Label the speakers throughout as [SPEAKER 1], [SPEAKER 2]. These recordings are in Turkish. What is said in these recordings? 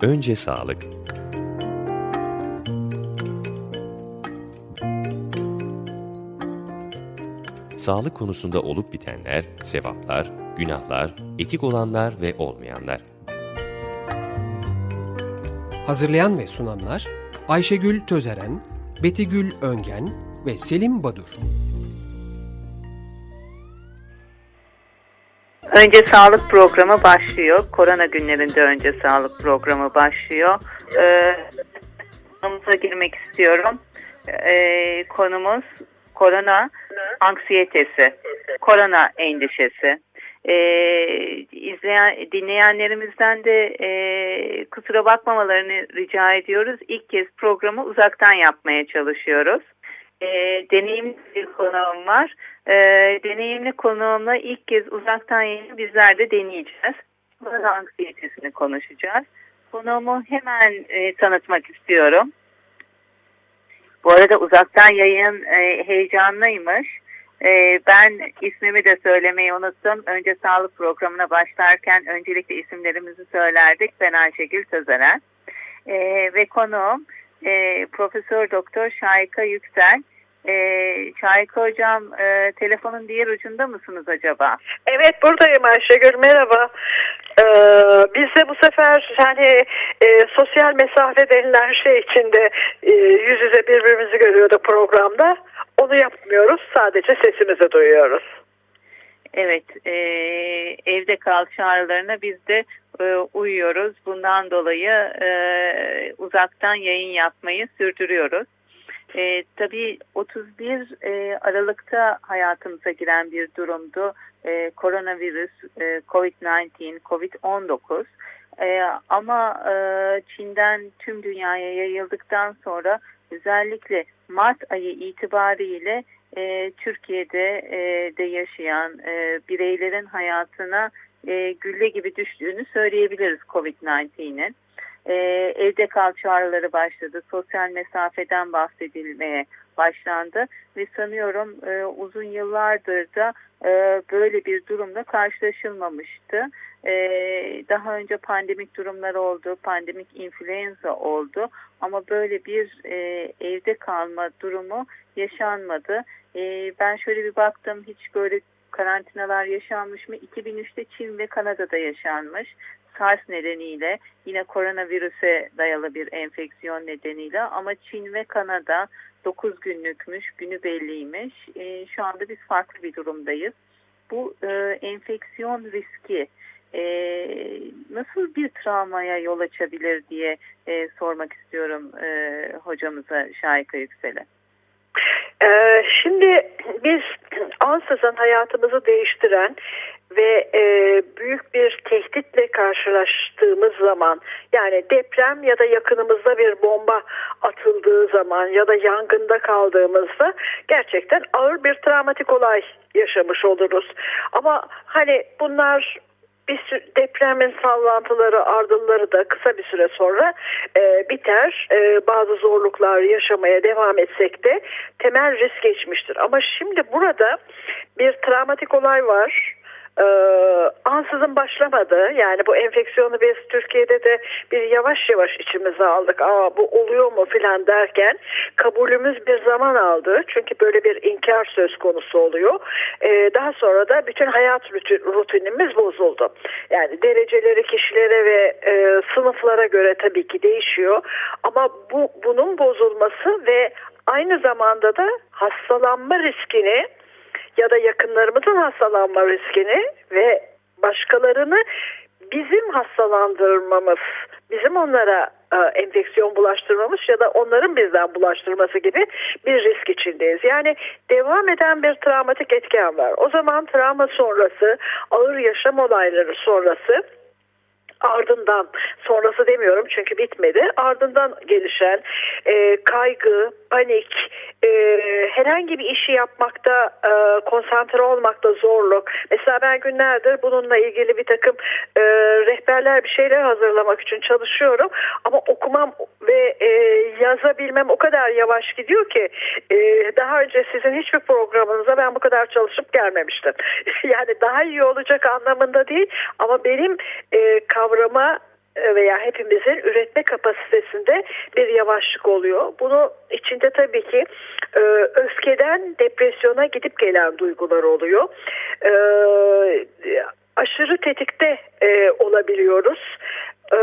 [SPEAKER 1] Önce Sağlık Sağlık konusunda olup bitenler, sevaplar, günahlar, etik olanlar ve olmayanlar.
[SPEAKER 2] Hazırlayan ve sunanlar Ayşegül Tözeren, Betigül Öngen ve Selim Badur.
[SPEAKER 3] Önce sağlık programı başlıyor. Korona günlerinde önce sağlık programı başlıyor. Ee, girmek istiyorum. Ee, konumuz korona anksiyetesi, korona endişesi. Ee, izleyen dinleyenlerimizden de e, kusura bakmamalarını rica ediyoruz. İlk kez programı uzaktan yapmaya çalışıyoruz. E, deneyimli bir konuğum var. E, deneyimli konuğumla ilk kez uzaktan yayını bizler de deneyeceğiz. Korona anksiyetesini konuşacağız. Konuğumu hemen e, tanıtmak istiyorum. Bu arada uzaktan yayın e, heyecanlıymış. E, ben ismimi de söylemeyi unuttum. Önce sağlık programına başlarken öncelikle isimlerimizi söylerdik. Ben Ayşegül Tözeren. E, ve konuğum e, Profesör Doktor Şayka Yüksel. E, Şayka Hocam e, telefonun diğer ucunda mısınız acaba?
[SPEAKER 4] Evet buradayım Ayşegül merhaba. Ee, biz de bu sefer hani e, sosyal mesafe denilen şey içinde e, yüz yüze birbirimizi görüyorduk programda. Onu yapmıyoruz sadece sesimizi duyuyoruz.
[SPEAKER 3] Evet, e, evde kal çağrılarına biz de e, uyuyoruz. Bundan dolayı e, uzaktan yayın yapmayı sürdürüyoruz. E, tabii 31 e, Aralık'ta hayatımıza giren bir durumdu. E, koronavirüs, e, COVID-19, COVID-19. E, ama e, Çin'den tüm dünyaya yayıldıktan sonra özellikle Mart ayı itibariyle e, Türkiye'de e, de yaşayan e, bireylerin hayatına e, gülle gibi düştüğünü söyleyebiliriz COVID-19'in. E, evde kal çağrıları başladı, sosyal mesafeden bahsedilmeye başlandı ve sanıyorum e, uzun yıllardır da e, böyle bir durumla karşılaşılmamıştı. E, daha önce pandemik durumlar oldu, pandemik influenza oldu ama böyle bir e, evde kalma durumu yaşanmadı. E, ben şöyle bir baktım hiç böyle karantinalar yaşanmış mı? 2003'te Çin ve Kanada'da yaşanmış. SARS nedeniyle yine koronavirüse dayalı bir enfeksiyon nedeniyle ama Çin ve Kanada 9 günlükmüş, günü belliymiş. E, şu anda biz farklı bir durumdayız. Bu e, enfeksiyon riski e, nasıl bir travmaya yol açabilir diye e, sormak istiyorum e, hocamıza Şahika Yüksel'e.
[SPEAKER 4] Ee, şimdi biz ansızın hayatımızı değiştiren ve e, büyük bir tehditle karşılaştığımız zaman yani deprem ya da yakınımızda bir bomba atıldığı zaman ya da yangında kaldığımızda gerçekten ağır bir travmatik olay yaşamış oluruz. Ama hani bunlar bir depremin sallantıları ardılları da kısa bir süre sonra e, biter. E, bazı zorluklar yaşamaya devam etsek de temel risk geçmiştir. Ama şimdi burada bir travmatik olay var e, ansızın başlamadı. Yani bu enfeksiyonu biz Türkiye'de de bir yavaş yavaş içimize aldık. Aa bu oluyor mu filan derken kabulümüz bir zaman aldı. Çünkü böyle bir inkar söz konusu oluyor. E, daha sonra da bütün hayat rutinimiz bozuldu. Yani dereceleri kişilere ve e, sınıflara göre tabii ki değişiyor. Ama bu bunun bozulması ve aynı zamanda da hastalanma riskini ya da yakınlarımızın hastalanma riskini ve başkalarını bizim hastalandırmamız, bizim onlara e, enfeksiyon bulaştırmamız ya da onların bizden bulaştırması gibi bir risk içindeyiz. Yani devam eden bir travmatik etken var. O zaman travma sonrası, ağır yaşam olayları sonrası ardından sonrası demiyorum çünkü bitmedi ardından gelişen e, kaygı, panik, e, herhangi bir işi yapmakta e, konsantre olmakta zorluk. Mesela ben günlerdir bununla ilgili bir takım e, rehberler bir şeyler hazırlamak için çalışıyorum ama okumam ve e, yazabilmem o kadar yavaş gidiyor ki e, daha önce sizin hiçbir programınıza ben bu kadar çalışıp gelmemiştim. yani daha iyi olacak anlamında değil ama benim e, kavrama veya hepimizin üretme kapasitesinde bir yavaşlık oluyor. Bunu içinde tabii ki e, öfkeden depresyona gidip gelen duygular oluyor. E, aşırı tetikte e, olabiliyoruz. E,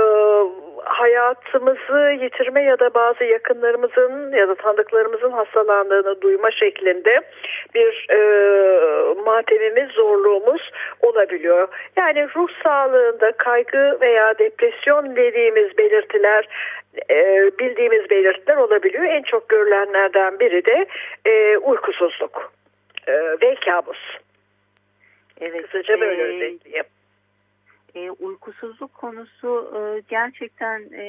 [SPEAKER 4] hayatımızı yitirme ya da bazı yakınlarımızın ya da tanıdıklarımızın hastalandığını duyma şeklinde bir e, matemimiz, zorluğumuz olabiliyor. Yani ruh sağlığında kaygı veya depresyon dediğimiz belirtiler e, bildiğimiz belirtiler olabiliyor. En çok görülenlerden biri de e, uykusuzluk e, ve kabus. Evet, Kısaca böyle e, özetleyeyim.
[SPEAKER 3] E, uykusuzluk konusu e, gerçekten e,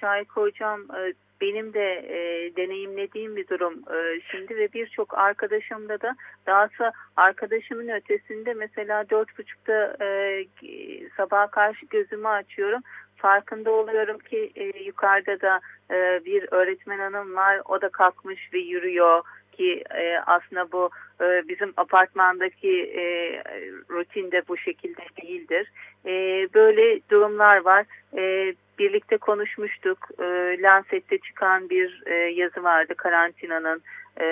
[SPEAKER 3] Şahik Hocam e, benim de e, deneyimlediğim bir durum e, şimdi ve birçok arkadaşımda da dahası arkadaşımın ötesinde mesela dört buçukta e, sabaha karşı gözümü açıyorum farkında oluyorum ki e, yukarıda da e, bir öğretmen hanım var o da kalkmış ve yürüyor ki e, aslında bu e, bizim apartmandaki e, rutinde bu şekilde değildir. E, böyle durumlar var. E, birlikte konuşmuştuk. E, Lancet'te çıkan bir e, yazı vardı karantinanın e,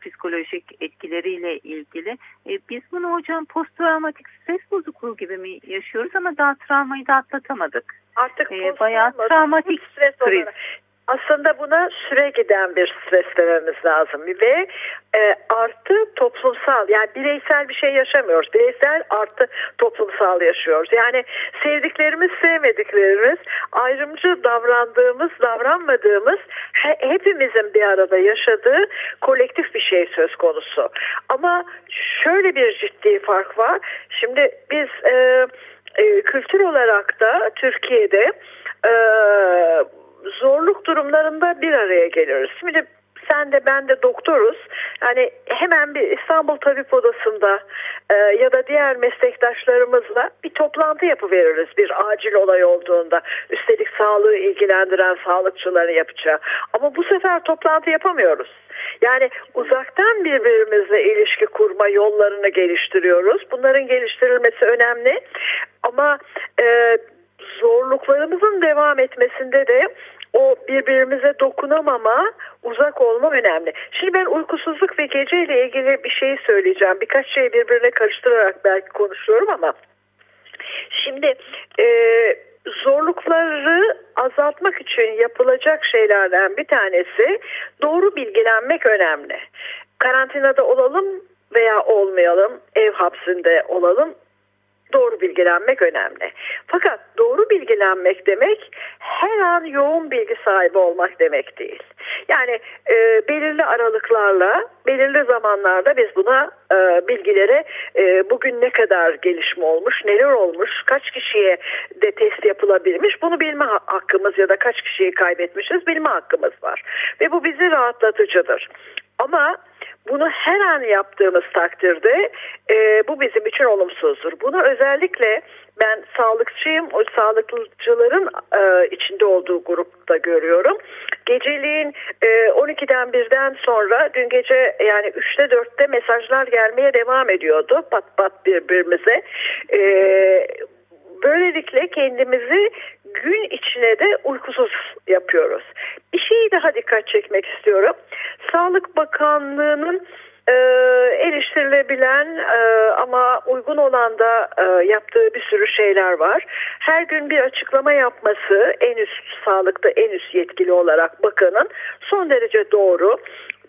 [SPEAKER 3] psikolojik etkileriyle ilgili. E, biz bunu hocam posttraumatik stres bozukluğu gibi mi yaşıyoruz ama daha travmayı da atlatamadık.
[SPEAKER 4] Artık e, bayağı travmatik stres olarak aslında buna süre giden bir stres dememiz lazım ve e, artı toplumsal yani bireysel bir şey yaşamıyoruz. Bireysel artı toplumsal yaşıyoruz. Yani sevdiklerimiz sevmediklerimiz ayrımcı davrandığımız davranmadığımız he, hepimizin bir arada yaşadığı kolektif bir şey söz konusu. Ama şöyle bir ciddi fark var. Şimdi biz e, e, kültür olarak da Türkiye'de e, zorluk durumlarında bir araya geliriz. Şimdi sen de ben de doktoruz. Yani hemen bir İstanbul Tabip Odası'nda e, ya da diğer meslektaşlarımızla bir toplantı yapıveririz bir acil olay olduğunda. Üstelik sağlığı ilgilendiren sağlıkçıları yapacağı. Ama bu sefer toplantı yapamıyoruz. Yani uzaktan birbirimizle ilişki kurma yollarını geliştiriyoruz. Bunların geliştirilmesi önemli. Ama e, zorluklarımızın devam etmesinde de o birbirimize dokunamama, uzak olma önemli. Şimdi ben uykusuzluk ve geceyle ilgili bir şey söyleyeceğim. Birkaç şeyi birbirine karıştırarak belki konuşuyorum ama şimdi e, zorlukları azaltmak için yapılacak şeylerden bir tanesi doğru bilgilenmek önemli. Karantinada olalım veya olmayalım, ev hapsinde olalım doğru bilgilenmek önemli. Fakat doğru bilgilenmek demek her an yoğun bilgi sahibi olmak demek değil. Yani e, belirli aralıklarla, belirli zamanlarda biz buna e, bilgilere e, bugün ne kadar gelişme olmuş, neler olmuş, kaç kişiye de test yapılabilmiş bunu bilme hakkımız ya da kaç kişiyi kaybetmişiz bilme hakkımız var. Ve bu bizi rahatlatıcıdır. Ama bunu her an yaptığımız takdirde e, bu bizim için olumsuzdur. Bunu özellikle ben sağlıkçıyım, o sağlıkçıların e, içinde olduğu grupta görüyorum. Geceliğin e, 12'den birden sonra dün gece yani 3'te 4'te mesajlar gelmeye devam ediyordu pat pat birbirimize. E, böylelikle kendimizi gün içine de uykusuz yapıyoruz. Bir şeyi daha dikkat çekmek istiyorum. Sağlık Bakanlığı'nın e, eleştirilebilen e, ama uygun olan da e, yaptığı bir sürü şeyler var. Her gün bir açıklama yapması en üst sağlıkta en üst yetkili olarak bakanın son derece doğru.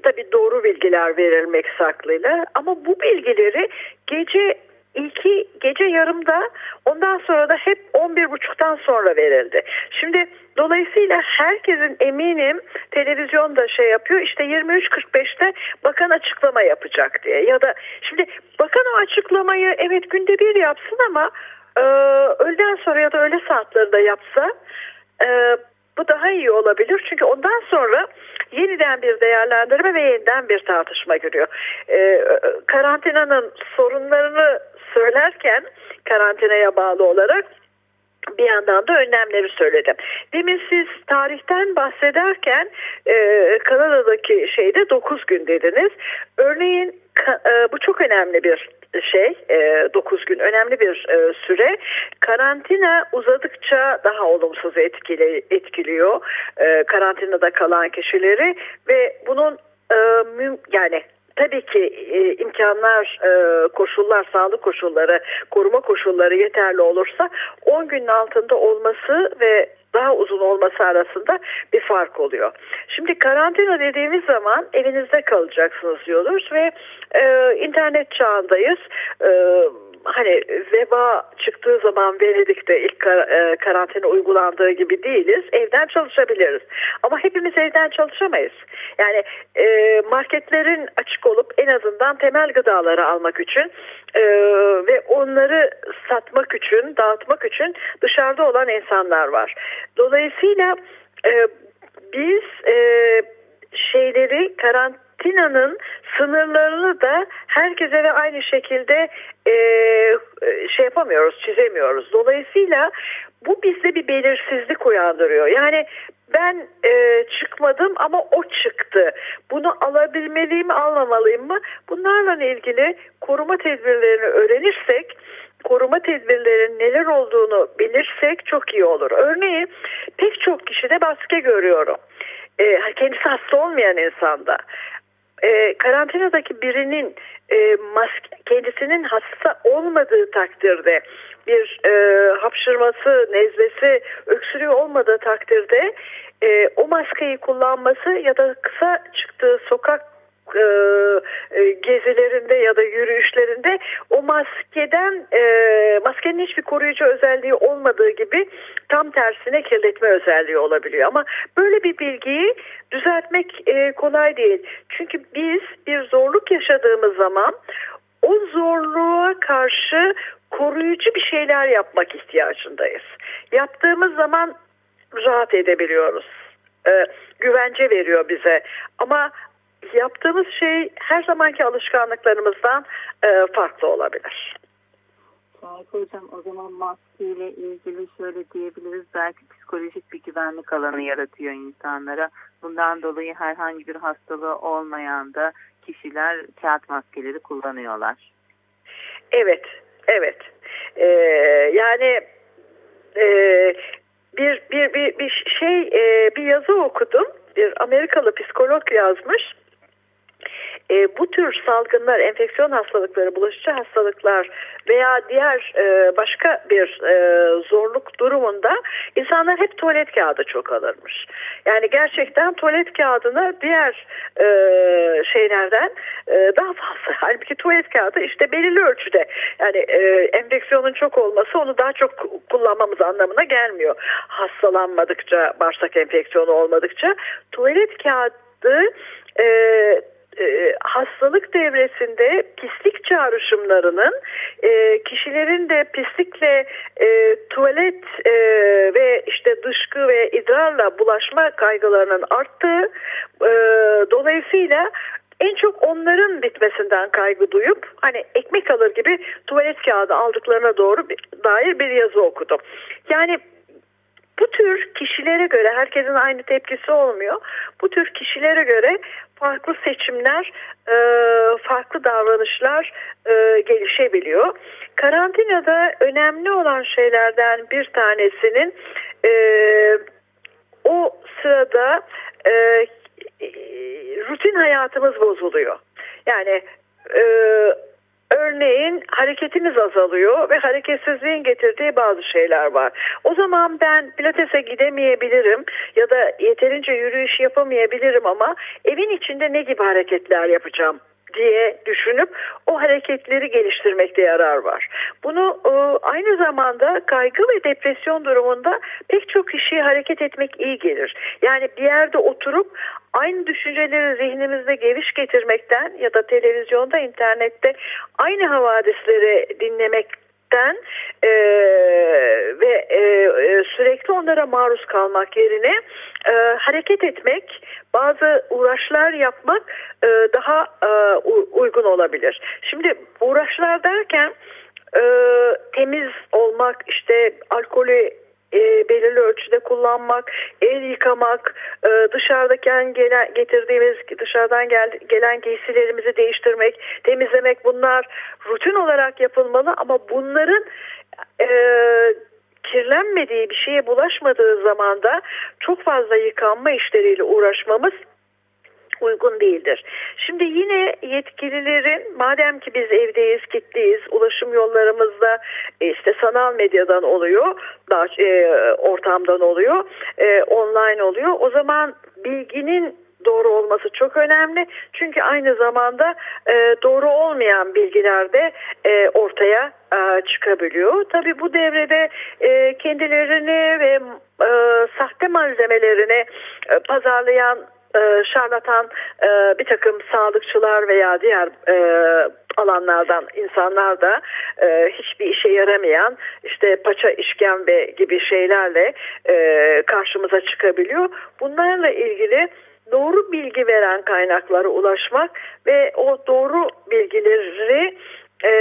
[SPEAKER 4] Tabi doğru bilgiler verilmek saklıyla ama bu bilgileri gece İlki gece yarımda ondan sonra da hep 11.30'dan sonra verildi. Şimdi dolayısıyla herkesin eminim televizyonda şey yapıyor işte 23.45'te bakan açıklama yapacak diye ya da şimdi bakan o açıklamayı evet günde bir yapsın ama e, öğleden sonra ya da öğle saatlerinde yapsa e, bu daha iyi olabilir çünkü ondan sonra yeniden bir değerlendirme ve yeniden bir tartışma giriyor. Ee, karantinanın sorunlarını söylerken karantinaya bağlı olarak bir yandan da önlemleri söyledim. Demin siz tarihten bahsederken e, Kanada'daki şeyde 9 gün dediniz. Örneğin e, bu çok önemli bir şey e, 9 gün önemli bir e, süre karantina uzadıkça daha olumsuz etkili, etkiliyor e, karantinada kalan kişileri ve bunun e, yani tabii ki e, imkanlar, e, koşullar, sağlık koşulları, koruma koşulları yeterli olursa 10 günün altında olması ve daha uzun olması arasında bir fark oluyor. Şimdi karantina dediğimiz zaman evinizde kalacaksınız diyoruz ve e, internet çağındayız. E, hani veba çıktığı zaman Venedik'te ilk kar, e, karantina uygulandığı gibi değiliz. Evden çalışabiliriz. Ama hepimiz evden çalışamayız. Yani e, marketlerin açık olup en azından temel gıdaları almak için e, ve onları satmak için, dağıtmak için dışarıda olan insanlar var. Dolayısıyla e, biz e, şeyleri karantinanın sınırlarını da herkese ve aynı şekilde e, şey yapamıyoruz, çizemiyoruz. Dolayısıyla bu bizde bir belirsizlik uyandırıyor. Yani ben e, çıkmadım ama o çıktı. Bunu alabilmeliyim, almamalıyım mı? Bunlarla ilgili koruma tedbirlerini öğrenirsek koruma tedbirlerinin neler olduğunu bilirsek çok iyi olur. Örneğin pek çok kişide maske görüyorum. E, kendisi hasta olmayan insanda. E, karantinadaki birinin e, maske, kendisinin hasta olmadığı takdirde bir e, hapşırması, nezlesi, öksürüğü olmadığı takdirde e, o maskeyi kullanması ya da kısa çıktığı sokak e, e, gezilerinde ya da yürüyüşlerinde o maskeden e, maskenin hiçbir koruyucu özelliği olmadığı gibi tam tersine kirletme özelliği olabiliyor. Ama böyle bir bilgiyi düzeltmek e, kolay değil. Çünkü biz bir zorluk yaşadığımız zaman o zorluğa karşı koruyucu bir şeyler yapmak ihtiyacındayız. Yaptığımız zaman rahat edebiliyoruz. Ee, güvence veriyor bize. Ama yaptığımız şey her zamanki alışkanlıklarımızdan e, farklı olabilir.
[SPEAKER 5] Şahit Hocam o zaman maskeyle ilgili şöyle diyebiliriz belki psikolojik bir güvenlik alanı yaratıyor insanlara. Bundan dolayı herhangi bir hastalığı olmayan da kişiler kağıt maskeleri kullanıyorlar.
[SPEAKER 4] Evet, evet. Ee, yani e, bir, bir, bir, bir şey e, bir yazı okudum. Bir Amerikalı psikolog yazmış e, bu tür salgınlar, enfeksiyon hastalıkları, bulaşıcı hastalıklar veya diğer e, başka bir e, zorluk durumunda insanlar hep tuvalet kağıdı çok alırmış. Yani gerçekten tuvalet kağıdını diğer e, şeylerden e, daha fazla. Halbuki tuvalet kağıdı işte belirli ölçüde yani e, enfeksiyonun çok olması onu daha çok kullanmamız anlamına gelmiyor. Hastalanmadıkça, bağırsak enfeksiyonu olmadıkça tuvalet kağıdı e, e, hastalık devresinde pislik çağrışımlarının e, kişilerin de pislikle e, tuvalet ve işte dışkı ve idrarla bulaşma kaygılarının arttığı dolayısıyla en çok onların bitmesinden kaygı duyup hani ekmek alır gibi tuvalet kağıdı aldıklarına doğru dair bir yazı okudum. Yani bu tür kişilere göre herkesin aynı tepkisi olmuyor. Bu tür kişilere göre farklı seçimler, e, farklı davranışlar e, gelişebiliyor. Karantinada önemli olan şeylerden bir tanesinin e, o sırada rutin hayatımız bozuluyor. Yani Örneğin hareketimiz azalıyor ve hareketsizliğin getirdiği bazı şeyler var. O zaman ben pilatese gidemeyebilirim ya da yeterince yürüyüş yapamayabilirim ama evin içinde ne gibi hareketler yapacağım diye düşünüp o hareketleri geliştirmekte yarar var. Bunu e, aynı zamanda kaygı ve depresyon durumunda pek çok kişiye hareket etmek iyi gelir. Yani bir yerde oturup aynı düşünceleri zihnimizde geviş getirmekten ya da televizyonda, internette aynı havadisleri dinlemek e, ve e, e, sürekli onlara maruz kalmak yerine e, hareket etmek, bazı uğraşlar yapmak e, daha e, uygun olabilir. Şimdi uğraşlar derken e, temiz olmak, işte alkolü e, belirli ölçüde kullanmak, el yıkamak, e, dışarıdaki gelen, getirdiğimiz dışarıdan gel, gelen giysilerimizi değiştirmek, temizlemek bunlar rutin olarak yapılmalı ama bunların e, kirlenmediği bir şeye bulaşmadığı zaman da çok fazla yıkanma işleriyle uğraşmamız uygun değildir. Şimdi yine yetkililerin madem ki biz evdeyiz, kitliyiz, ulaşım yollarımızda e, işte sanal medyadan oluyor, daha e, ortamdan oluyor, e, online oluyor. O zaman bilginin doğru olması çok önemli. Çünkü aynı zamanda e, doğru olmayan bilgiler de e, ortaya e, çıkabiliyor. Tabi bu devrede e, kendilerini ve e, sahte malzemelerini e, pazarlayan e, şarlatan e, bir takım sağlıkçılar veya diğer e, alanlardan insanlar da e, hiçbir işe yaramayan işte paça işkembe gibi şeylerle e, karşımıza çıkabiliyor. Bunlarla ilgili doğru bilgi veren kaynaklara ulaşmak ve o doğru bilgileri e,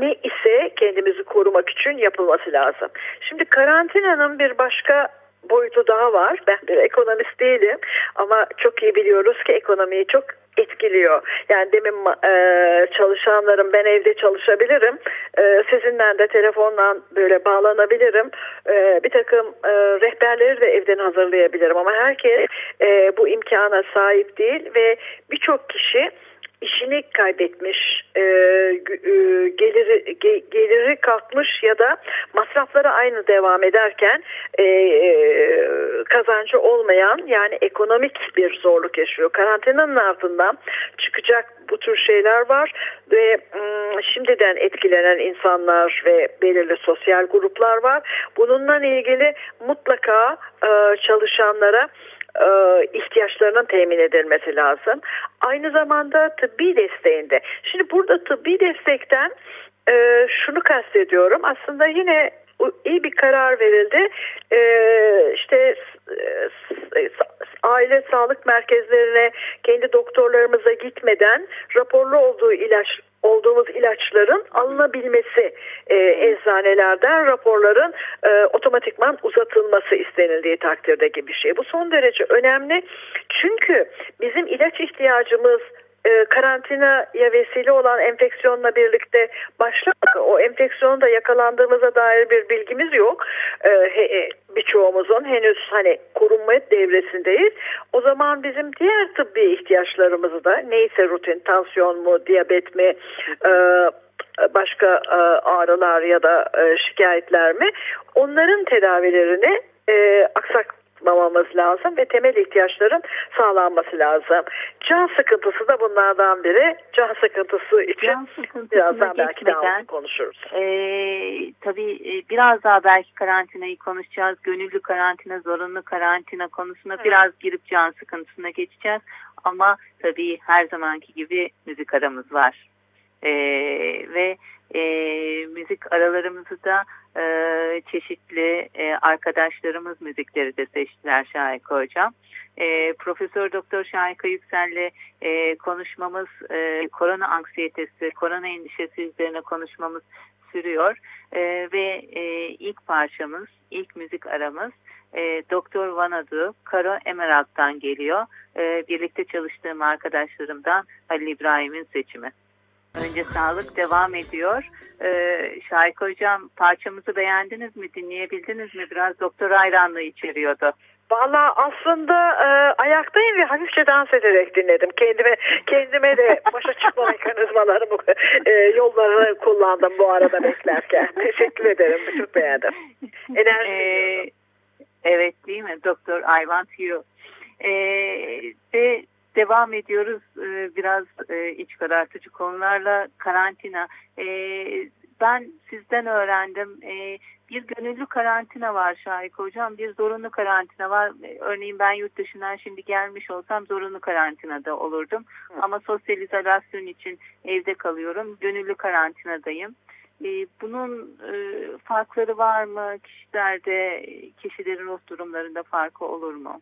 [SPEAKER 4] ne ise kendimizi korumak için yapılması lazım. Şimdi karantinanın bir başka boyutu daha var. Ben bir ekonomist değilim ama çok iyi biliyoruz ki ekonomiyi çok etkiliyor. Yani demin e, çalışanlarım ben evde çalışabilirim. E, sizinle de telefonla böyle bağlanabilirim. E, bir takım e, rehberleri de evden hazırlayabilirim ama herkes e, bu imkana sahip değil ve birçok kişi işini kaybetmiş, e, e, geliri ge, geliri kalkmış ya da masrafları aynı devam ederken e, e, kazancı olmayan yani ekonomik bir zorluk yaşıyor. Karantinanın ardından çıkacak bu tür şeyler var ve şimdiden etkilenen insanlar ve belirli sosyal gruplar var. Bununla ilgili mutlaka e, çalışanlara e, ihtiyaçlarının temin edilmesi lazım. Aynı zamanda tıbbi desteğinde. Şimdi burada tıbbi destekten e, şunu kastediyorum. Aslında yine iyi bir karar verildi. Ee, işte e, aile sağlık merkezlerine kendi doktorlarımıza gitmeden raporlu olduğu ilaç olduğumuz ilaçların alınabilmesi e, eczanelerden raporların e, otomatikman uzatılması istenildiği takdirde gibi bir şey. Bu son derece önemli çünkü bizim ilaç ihtiyacımız e, karantinaya vesile olan enfeksiyonla birlikte başlamadı. O enfeksiyonda yakalandığımıza dair bir bilgimiz yok. E, he, birçoğumuzun henüz hani korunma devresindeyiz. O zaman bizim diğer tıbbi ihtiyaçlarımızı da neyse rutin tansiyon mu, diyabet mi, e, başka e, ağrılar ya da e, şikayetler mi onların tedavilerini e, aksak tutmamamız lazım ve temel ihtiyaçların sağlanması lazım. Can sıkıntısı da bunlardan biri. Can sıkıntısı için Can birazdan belki daha konuşuruz.
[SPEAKER 3] E, tabii e, biraz daha belki karantinayı konuşacağız. Gönüllü karantina, zorunlu karantina konusuna evet. biraz girip can sıkıntısına geçeceğiz. Ama tabii her zamanki gibi müzik aramız var. E, ve e, müzik aralarımızı da e, çeşitli e, arkadaşlarımız müzikleri de seçtiler Şahika Hocam. E, Profesör Doktor Şahika Yüksel'le e, konuşmamız e, korona anksiyetesi, korona endişesi üzerine konuşmamız sürüyor. E, ve e, ilk parçamız, ilk müzik aramız e, Doktor Vanadu, Karo Emerald'dan geliyor. E, birlikte çalıştığım arkadaşlarımdan Halil İbrahim'in seçimi. Önce sağlık devam ediyor. Ee, Şahik Hocam parçamızı beğendiniz mi? Dinleyebildiniz mi? Biraz doktor hayranlığı içeriyordu.
[SPEAKER 4] Valla aslında e, ayaktayım ve hafifçe dans ederek dinledim. Kendime kendime de başa çıkma mekanizmalarımı, e, yollarını kullandım bu arada beklerken. Teşekkür ederim. Çok beğendim. Enerji. Ee,
[SPEAKER 3] evet değil mi? Doktor I want you. Ee, ve devam ediyoruz e, biraz e, iç karartıcı konularla karantina. E, ben sizden öğrendim. E, bir gönüllü karantina var Şahik Hocam. Bir zorunlu karantina var. Örneğin ben yurt dışından şimdi gelmiş olsam zorunlu karantinada olurdum. Hı. Ama sosyal izolasyon için evde kalıyorum. Gönüllü karantinadayım. Bunun farkları var mı? Kişilerde, kişilerin ruh durumlarında farkı olur mu?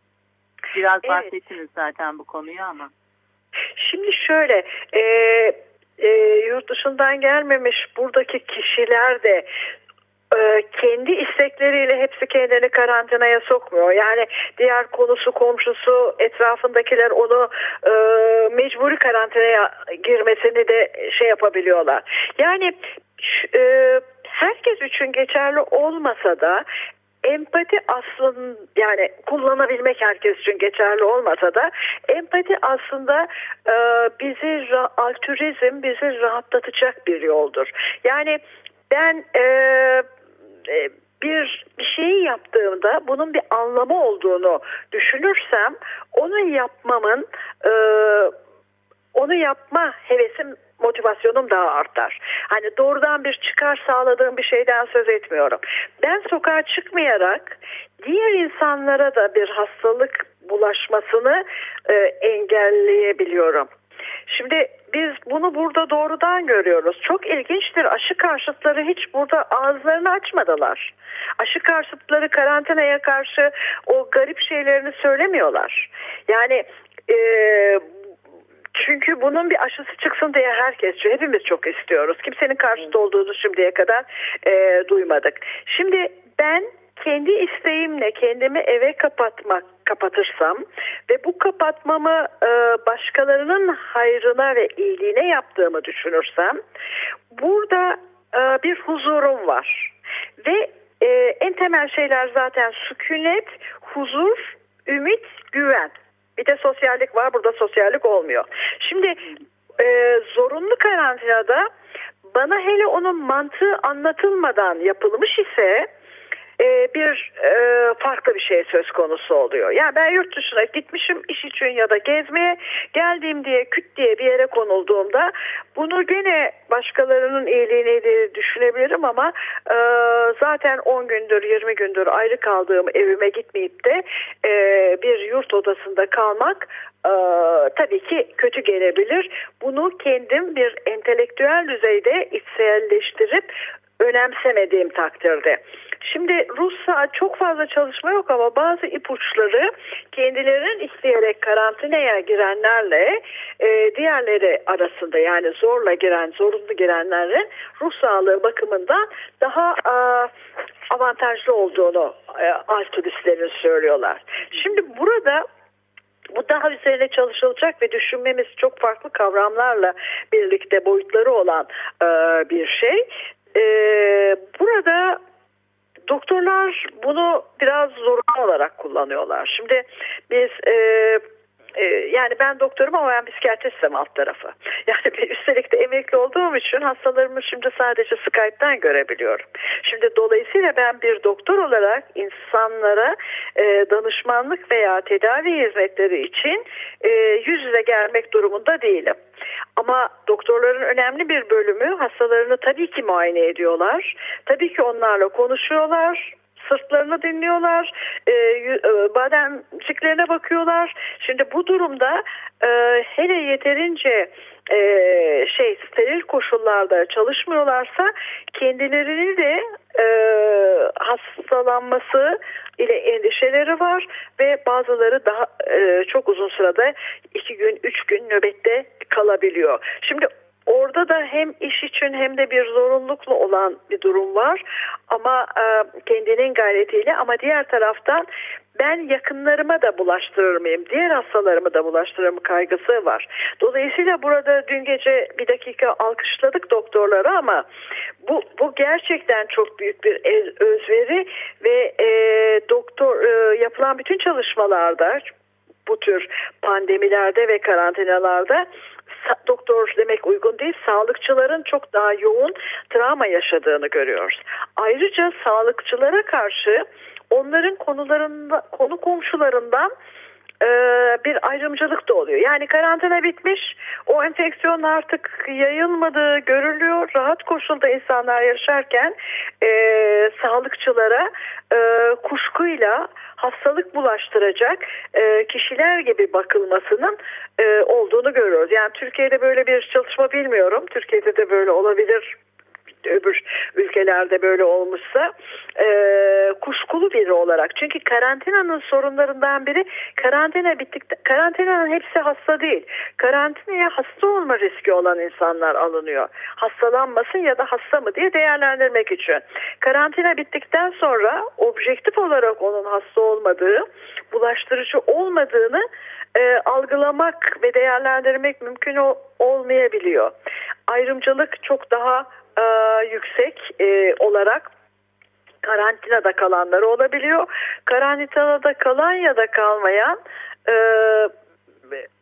[SPEAKER 3] Biraz evet. bahsettiniz zaten bu konuyu ama.
[SPEAKER 4] Şimdi şöyle, e, e, yurt dışından gelmemiş buradaki kişiler de e, kendi istekleriyle hepsi kendini karantinaya sokmuyor. Yani diğer konusu komşusu etrafındakiler onu e, mecburi karantinaya girmesini de şey yapabiliyorlar. Yani e, herkes için geçerli olmasa da empati aslında yani kullanabilmek herkes için geçerli olmasa da empati aslında e, bizi altruizm bizi rahatlatacak bir yoldur. Yani ben e, e, bir bir şeyi yaptığımda bunun bir anlamı olduğunu düşünürsem onu yapmamın e, onu yapma hevesim motivasyonum daha artar. Hani doğrudan bir çıkar sağladığım bir şeyden söz etmiyorum. Ben sokağa çıkmayarak diğer insanlara da bir hastalık bulaşmasını e, engelleyebiliyorum. Şimdi biz bunu burada doğrudan görüyoruz. Çok ilginçtir. Aşı karşıtları hiç burada ağızlarını açmadılar. Aşı karşıtları karantinaya karşı o garip şeylerini söylemiyorlar. Yani e, çünkü bunun bir aşısı çıksın diye herkes, hepimiz çok istiyoruz. Kimsenin karşıt olduğunu şimdiye kadar e, duymadık. Şimdi ben kendi isteğimle kendimi eve kapatmak kapatırsam ve bu kapatmamı e, başkalarının hayrına ve iyiliğine yaptığımı düşünürsem burada e, bir huzurum var ve e, en temel şeyler zaten sükunet, huzur, ümit, güven. Bir de sosyallik var. Burada sosyallik olmuyor. Şimdi e, zorunlu karantinada bana hele onun mantığı anlatılmadan yapılmış ise e, bir e, farklı bir şey söz konusu oluyor. Yani ben yurt dışına gitmişim iş için ya da gezmeye geldiğim diye küt diye bir yere konulduğumda bunu gene başkalarının iyiliğini de düşünebilirim ama e, zaten 10 gündür 20 gündür ayrı kaldığım evime gitmeyip de bir yurt odasında kalmak tabii ki kötü gelebilir. Bunu kendim bir entelektüel düzeyde içselleştirip önemsemediğim takdirde. Şimdi Rusya çok fazla çalışma yok ama bazı ipuçları kendilerinin isteyerek karantinaya girenlerle e, diğerleri arasında yani zorla giren, zorunlu girenlerin ruh sağlığı bakımından daha e, avantajlı olduğunu e, alt turistlerin söylüyorlar. Şimdi burada bu daha üzerine çalışılacak ve düşünmemiz çok farklı kavramlarla birlikte boyutları olan e, bir şey. E, burada doktorlar bunu biraz zorunlu olarak kullanıyorlar. Şimdi biz e, e, yani ben doktorum ama ben psikiyatristim alt tarafı. Yani üstelik de emekli olduğum için hastalarımı şimdi sadece Skype'den görebiliyorum. Şimdi dolayısıyla ben bir doktor olarak insanlara e, danışmanlık veya tedavi hizmetleri için e, yüz yüze gelmek durumunda değilim. Ama doktorların önemli bir bölümü hastalarını tabii ki muayene ediyorlar. Tabii ki onlarla konuşuyorlar sırtlarını dinliyorlar, e, e, bademciklerine bakıyorlar. Şimdi bu durumda e, hele yeterince e, şey steril koşullarda çalışmıyorlarsa kendilerini de e, hastalanması ile endişeleri var ve bazıları daha e, çok uzun sırada iki gün üç gün nöbette kalabiliyor. Şimdi Orada da hem iş için hem de bir zorunlulukla olan bir durum var ama e, kendinin gayretiyle ama diğer taraftan ben yakınlarıma da bulaştırır mıyım, diğer hastalarımı da bulaştırır mı kaygısı var. Dolayısıyla burada dün gece bir dakika alkışladık doktorları ama bu, bu gerçekten çok büyük bir özveri ve e, doktor e, yapılan bütün çalışmalarda bu tür pandemilerde ve karantinalarda doktor demek uygun değil sağlıkçıların çok daha yoğun travma yaşadığını görüyoruz. Ayrıca sağlıkçılara karşı onların konularında konu komşularından e, bir ayrımcılık da oluyor. Yani karantina bitmiş, o enfeksiyon artık yayılmadığı görülüyor. Rahat koşulda insanlar yaşarken e, sağlıkçılara e, kuşkuyla hastalık bulaştıracak e, kişiler gibi bakılmasının e, olduğunu görüyoruz. Yani Türkiye'de böyle bir çalışma bilmiyorum. Türkiye'de de böyle olabilir öbür ülkelerde böyle olmuşsa e, kuşkulu biri olarak. Çünkü karantinanın sorunlarından biri karantina bittikten karantinanın hepsi hasta değil. Karantinaya hasta olma riski olan insanlar alınıyor. Hastalanmasın ya da hasta mı diye değerlendirmek için. Karantina bittikten sonra objektif olarak onun hasta olmadığı, bulaştırıcı olmadığını e, algılamak ve değerlendirmek mümkün ol, olmayabiliyor. Ayrımcılık çok daha e, yüksek e, olarak karantinada kalanları olabiliyor. Karantinada kalan ya da kalmayan e,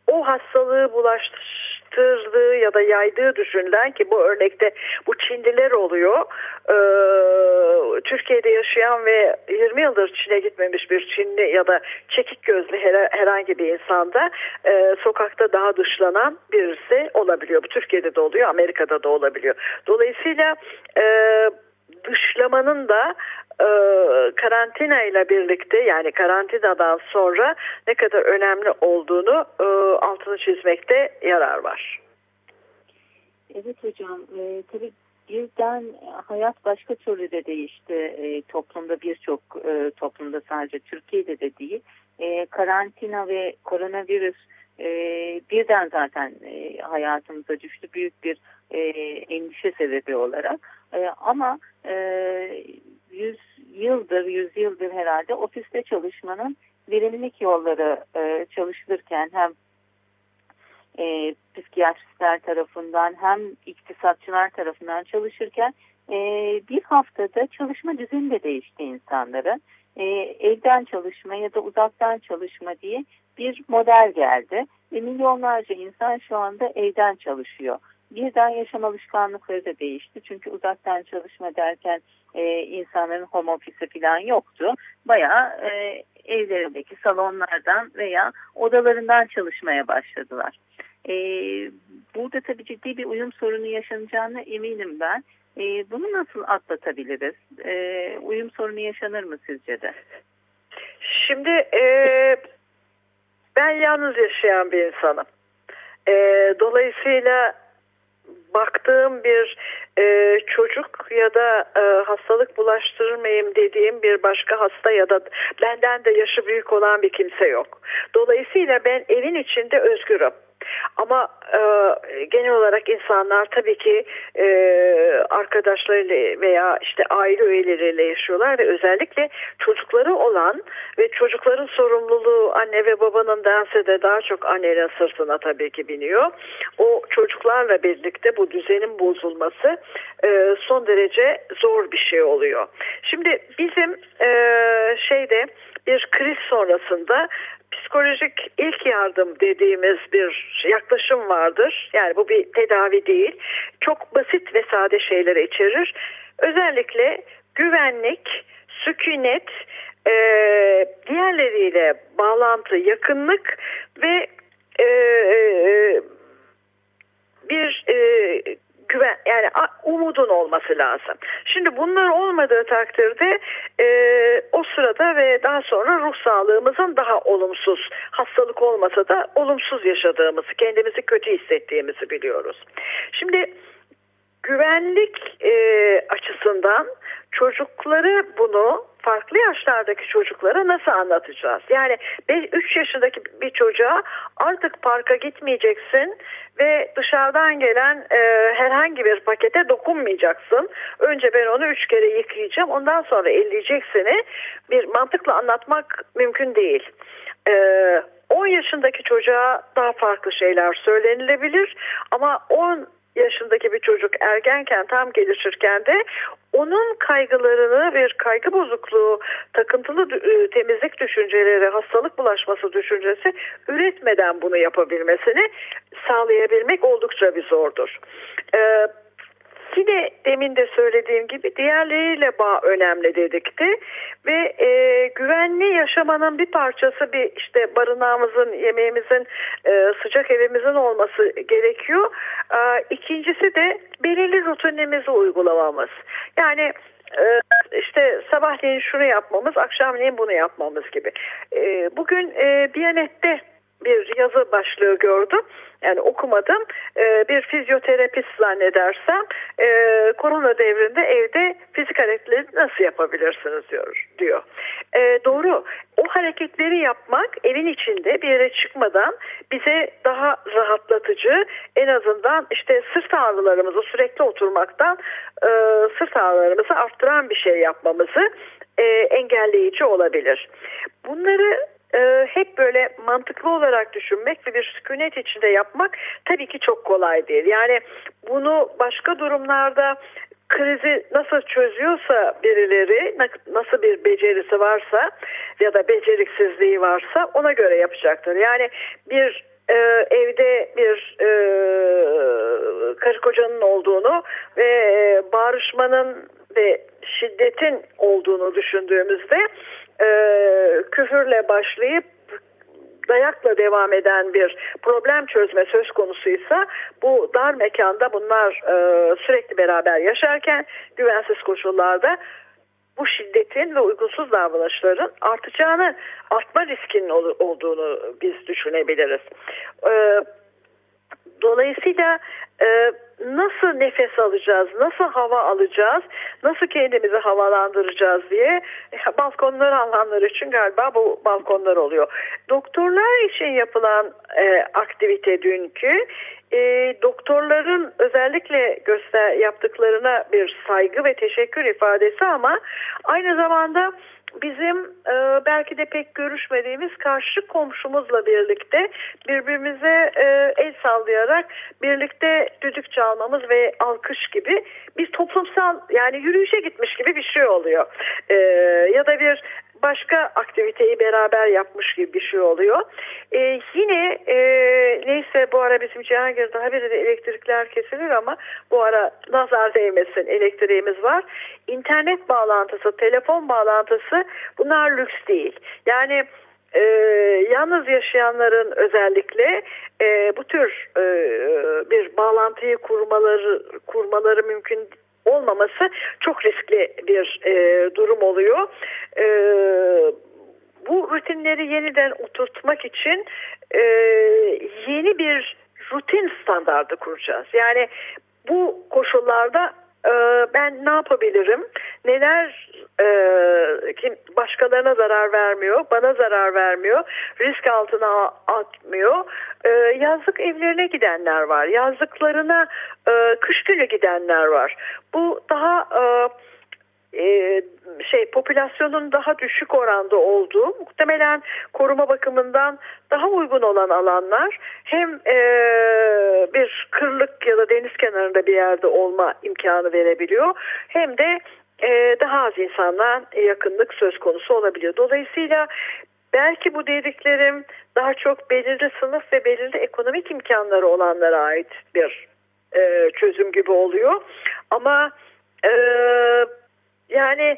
[SPEAKER 4] o hastalığı bulaştırdığı ya da yaydığı düşünülen ki bu örnekte bu Çinliler oluyor. Ee, Türkiye'de yaşayan ve 20 yıldır Çin'e gitmemiş bir Çinli ya da çekik gözlü her, herhangi bir insanda e, sokakta daha dışlanan birisi olabiliyor. Bu Türkiye'de de oluyor, Amerika'da da olabiliyor. Dolayısıyla e, dışlamanın da e, karantina ile birlikte yani karantinadan sonra ne kadar önemli olduğunu e, altını çizmekte yarar var.
[SPEAKER 3] Evet hocam e, tabii birden hayat başka türlü de değişti. E, toplumda birçok e, toplumda sadece Türkiye'de de değil. E, karantina ve koronavirüs e, birden zaten e, hayatımıza düştü. Büyük bir e, endişe sebebi olarak. E, ama e, yüz yıldır, yüz yıldır herhalde ofiste çalışmanın verimlilik yolları e, çalışılırken hem e, psikiyatristler tarafından hem iktisatçılar tarafından çalışırken e, bir haftada çalışma düzeni de değişti insanların. E, evden çalışma ya da uzaktan çalışma diye bir model geldi ve milyonlarca insan şu anda evden çalışıyor birden yaşam alışkanlıkları da değişti. Çünkü uzaktan çalışma derken e, insanların home office falan yoktu. Bayağı e, evlerindeki salonlardan veya odalarından çalışmaya başladılar. E, burada tabii ciddi bir uyum sorunu yaşanacağına eminim ben. E, bunu nasıl atlatabiliriz? E, uyum sorunu yaşanır mı sizce de?
[SPEAKER 4] Şimdi e, ben yalnız yaşayan bir insanım. E, dolayısıyla baktığım bir e, çocuk ya da e, hastalık bulaştırmayayım dediğim bir başka hasta ya da benden de yaşı büyük olan bir kimse yok. Dolayısıyla ben evin içinde özgürüm. Ama e, genel olarak insanlar tabii ki e, arkadaşlarıyla veya işte aile üyeleriyle yaşıyorlar ve özellikle çocukları olan ve çocukların sorumluluğu anne ve babanın dense de daha çok annenin sırtına tabii ki biniyor. O çocuklarla birlikte bu düzenin bozulması e, son derece zor bir şey oluyor. Şimdi bizim e, şeyde bir kriz sonrasında psikolojik ilk yardım dediğimiz bir yaklaşım vardır. Yani bu bir tedavi değil. Çok basit ve sade şeyleri içerir. Özellikle güvenlik, sükunet, e, diğerleriyle bağlantı, yakınlık ve e, e, bir e, güven yani umudun olması lazım. Şimdi bunlar olmadığı takdirde e, o sırada ve daha sonra ruh sağlığımızın daha olumsuz hastalık olmasa da olumsuz yaşadığımızı kendimizi kötü hissettiğimizi biliyoruz. Şimdi güvenlik e, açısından çocukları bunu farklı yaşlardaki çocuklara nasıl anlatacağız? Yani 3 yaşındaki bir çocuğa artık parka gitmeyeceksin ve dışarıdan gelen e, herhangi bir pakete dokunmayacaksın. Önce ben onu 3 kere yıkayacağım ondan sonra elleyeceksini bir mantıkla anlatmak mümkün değil. E, 10 yaşındaki çocuğa daha farklı şeyler söylenilebilir ama 10 yaşındaki bir çocuk ergenken tam gelişirken de onun kaygılarını bir kaygı bozukluğu, takıntılı e, temizlik düşünceleri, hastalık bulaşması düşüncesi üretmeden bunu yapabilmesini sağlayabilmek oldukça bir zordur. Ee, Yine demin de söylediğim gibi diğerleriyle bağ önemli dedikti ve e, güvenli yaşamanın bir parçası bir işte barınağımızın, yemeğimizin, e, sıcak evimizin olması gerekiyor. E, ikincisi de belirli rutinimizi uygulamamız. Yani e, işte sabahleyin şunu yapmamız, akşamleyin bunu yapmamız gibi. E, bugün e, Biyanet'te bir yazı başlığı gördüm. Yani okumadım. E, bir fizyoterapist zannedersem e, korona devrinde evde fizik hareketleri nasıl yapabilirsiniz diyor. diyor. E, doğru. O hareketleri yapmak evin içinde bir yere çıkmadan bize daha rahatlatıcı en azından işte sırt ağrılarımızı sürekli oturmaktan e, sırt ağrılarımızı arttıran bir şey yapmamızı e, engelleyici olabilir. Bunları e, hep böyle mantıklı olarak düşünmek ve bir sükunet içinde yapmak tabii ki çok kolay değil. Yani bunu başka durumlarda krizi nasıl çözüyorsa birileri nasıl bir becerisi varsa ya da beceriksizliği varsa ona göre yapacaktır. Yani bir e, evde bir e, karı kocanın olduğunu ve e, bağırışmanın ve şiddetin olduğunu düşündüğümüzde e, küfürle başlayıp dayakla devam eden bir problem çözme söz konusuysa bu dar mekanda bunlar e, sürekli beraber yaşarken güvensiz koşullarda bu şiddetin ve uygunsuz davranışların artacağını, artma riskinin olduğunu biz düşünebiliriz. E, dolayısıyla e, nasıl nefes alacağız, nasıl hava alacağız, nasıl kendimizi havalandıracağız diye balkonlar alanlar için galiba bu balkonlar oluyor. Doktorlar için yapılan e, aktivite dünkü e, doktorların özellikle göster yaptıklarına bir saygı ve teşekkür ifadesi ama aynı zamanda bizim e, belki de pek görüşmediğimiz karşı komşumuzla birlikte birbirimize e, el sallayarak birlikte düdük çalmamız ve alkış gibi bir toplumsal yani yürüyüşe gitmiş gibi bir şey oluyor. E, ya da bir başka aktiviteyi beraber yapmış gibi bir şey oluyor. Ee, yine e, neyse bu ara bizim Cihangir daha bir de elektrikler kesilir ama bu ara nazar değmesin elektriğimiz var. İnternet bağlantısı, telefon bağlantısı bunlar lüks değil. Yani e, yalnız yaşayanların özellikle e, bu tür e, bir bağlantıyı kurmaları kurmaları mümkün olmaması çok riskli bir e, durum oluyor. E, bu rutinleri yeniden oturtmak için e, yeni bir rutin standardı kuracağız. Yani bu koşullarda e, ben ne yapabilirim? Neler e, kim başkalarına zarar vermiyor, bana zarar vermiyor, risk altına atmıyor. E, yazlık evlerine gidenler var, yazlıklarına e, kış günü gidenler var. Bu daha e, e, şey popülasyonun daha düşük oranda olduğu muhtemelen koruma bakımından daha uygun olan alanlar hem e, bir kırlık ya da deniz kenarında bir yerde olma imkanı verebiliyor hem de e, daha az insanla yakınlık söz konusu olabiliyor. Dolayısıyla belki bu dediklerim daha çok belirli sınıf ve belirli ekonomik imkanları olanlara ait bir e, çözüm gibi oluyor. Ama e, yani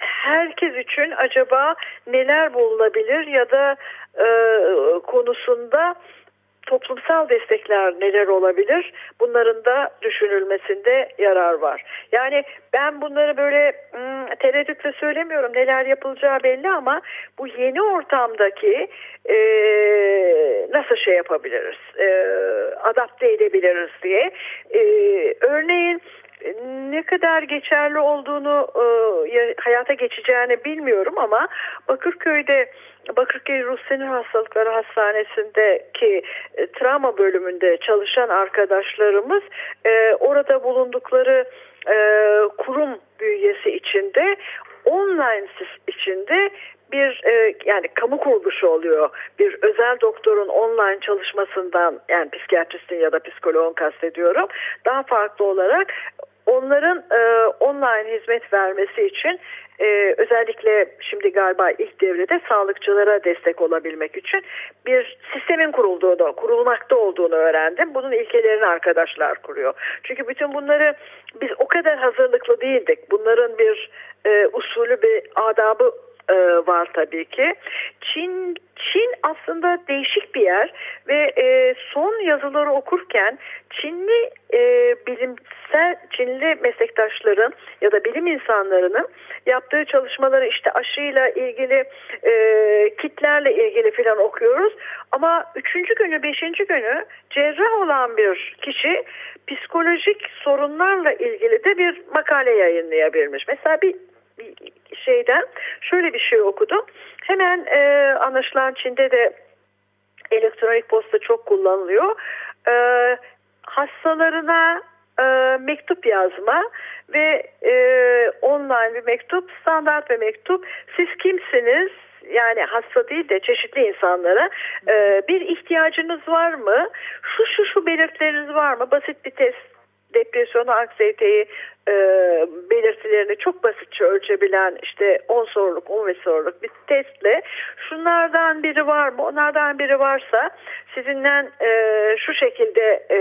[SPEAKER 4] herkes için acaba neler bulunabilir ya da e, konusunda toplumsal destekler neler olabilir? Bunların da düşünülmesinde yarar var. Yani ben bunları böyle hmm, tereddütle söylemiyorum. Neler yapılacağı belli ama bu yeni ortamdaki e, nasıl şey yapabiliriz? E, adapte edebiliriz diye. E, örneğin ne kadar geçerli olduğunu e, hayata geçeceğini bilmiyorum ama Bakırköy'de Bakırköy Ruh Sinir Hastalıkları Hastanesi'ndeki e, travma bölümünde çalışan arkadaşlarımız e, orada bulundukları e, kurum bünyesi içinde online içinde bir e, yani kamu kuruluşu oluyor. Bir özel doktorun online çalışmasından yani psikiyatristin ya da psikoloğun kastediyorum. Daha farklı olarak onların e, online hizmet vermesi için e, özellikle şimdi galiba ilk devrede sağlıkçılara destek olabilmek için bir sistemin kurulduğunu, kurulmakta olduğunu öğrendim. Bunun ilkelerini arkadaşlar kuruyor. Çünkü bütün bunları biz o kadar hazırlıklı değildik. Bunların bir e, usulü bir adabı e, var tabii ki. Çin Çin aslında değişik bir yer ve e, son yazıları okurken Çinli e, bilimsel Çinli meslektaşların ya da bilim insanlarının yaptığı çalışmaları işte aşıyla ilgili e, kitlerle ilgili filan okuyoruz. Ama üçüncü günü beşinci günü cerrah olan bir kişi psikolojik sorunlarla ilgili de bir makale yayınlayabilmiş. Mesela bir şeyden şöyle bir şey okudum. Hemen e, anlaşılan Çin'de de elektronik posta çok kullanılıyor. E, hastalarına e, mektup yazma ve e, online bir mektup, standart bir mektup. Siz kimsiniz? Yani hasta değil de çeşitli insanlara e, bir ihtiyacınız var mı? Şu şu şu belirtileriniz var mı? Basit bir test depresyonu, anksiyeteyi e, belirtilerini çok basitçe ölçebilen işte 10 soruluk 10 soruluk bir testle şunlardan biri var mı? Onlardan biri varsa sizinle e, şu şekilde e,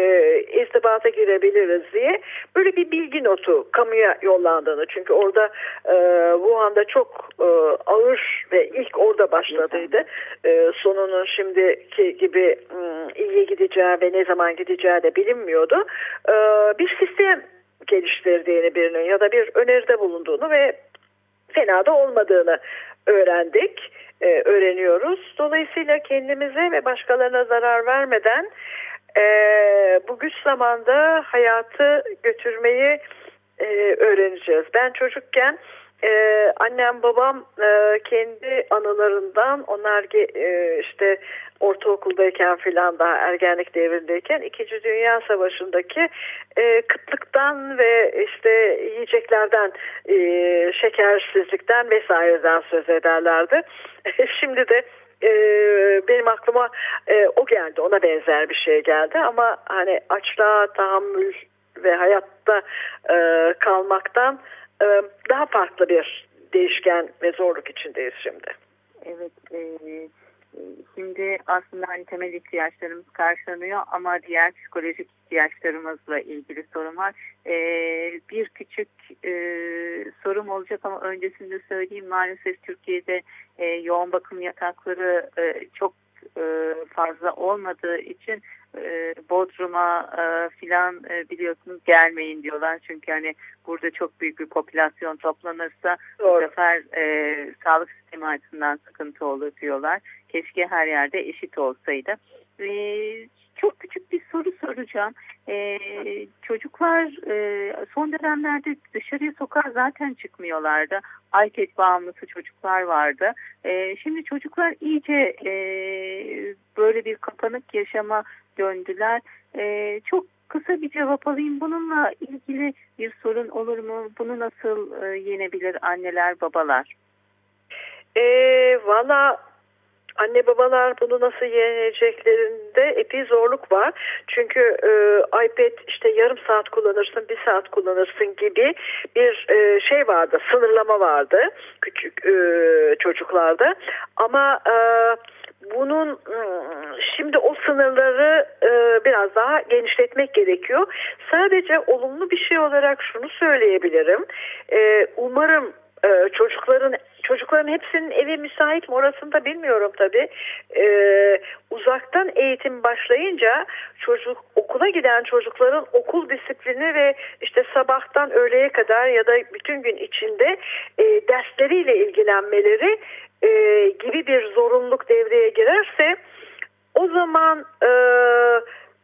[SPEAKER 4] irtibata girebiliriz diye böyle bir bilgi notu kamuya yollandığını. Çünkü orada e, Wuhan'da çok e, ağır ve ilk orada başladıydı. E, sonunun şimdiki gibi e, iyiye gideceği ve ne zaman gideceği de bilinmiyordu. E, bir sistem geliştirdiğini birinin ya da bir öneride bulunduğunu ve fena da olmadığını öğrendik, e, öğreniyoruz. Dolayısıyla kendimize ve başkalarına zarar vermeden e, bu güç zamanda hayatı götürmeyi e, öğreneceğiz. Ben çocukken e, annem babam e, kendi anılarından onlar e, işte ortaokuldayken filan daha ergenlik devrindeyken İkinci Dünya Savaşı'ndaki e, kıtlıktan ve işte yiyeceklerden e, şekersizlikten vesaireden söz ederlerdi. Şimdi de e, benim aklıma e, o geldi ona benzer bir şey geldi ama hani açlığa tahammül ve hayatta e, kalmaktan e, daha farklı bir değişken ve zorluk içindeyiz şimdi.
[SPEAKER 3] Evet, e, Şimdi aslında hani temel ihtiyaçlarımız karşılanıyor ama diğer psikolojik ihtiyaçlarımızla ilgili sorun var. Ee, bir küçük e, sorum olacak ama öncesinde söyleyeyim maalesef Türkiye'de e, yoğun bakım yatakları e, çok e, fazla olmadığı için e, Bodrum'a e, filan e, biliyorsunuz gelmeyin diyorlar. Çünkü hani burada çok büyük bir popülasyon toplanırsa Doğru. bu sefer e, sağlık sistemi açısından sıkıntı olur diyorlar. Keşke her yerde eşit olsaydı. E, çok küçük bir soru soracağım. Ee, çocuklar e, son dönemlerde dışarıya sokağa zaten çıkmıyorlardı. iPad bağımlısı çocuklar vardı. E, şimdi çocuklar iyice e, böyle bir kapanık yaşama döndüler. E, çok kısa bir cevap alayım. Bununla ilgili bir sorun olur mu? Bunu nasıl e, yenebilir anneler, babalar?
[SPEAKER 4] E, Valla anne babalar bunu nasıl yeneceklerinde epey zorluk var. Çünkü e, iPad işte yarım saat kullanırsın, bir saat kullanırsın gibi bir e, şey vardı, sınırlama vardı küçük e, çocuklarda. Ama e, bunun ıı, şimdi o sınırları e, biraz daha genişletmek gerekiyor. Sadece olumlu bir şey olarak şunu söyleyebilirim. E, umarım e, çocukların çocukların hepsinin evi müsait mi orasını da bilmiyorum tabi. Ee, uzaktan eğitim başlayınca çocuk okula giden çocukların okul disiplini ve işte sabahtan öğleye kadar ya da bütün gün içinde e, dersleriyle ilgilenmeleri e, gibi bir zorunluluk devreye girerse o zaman e,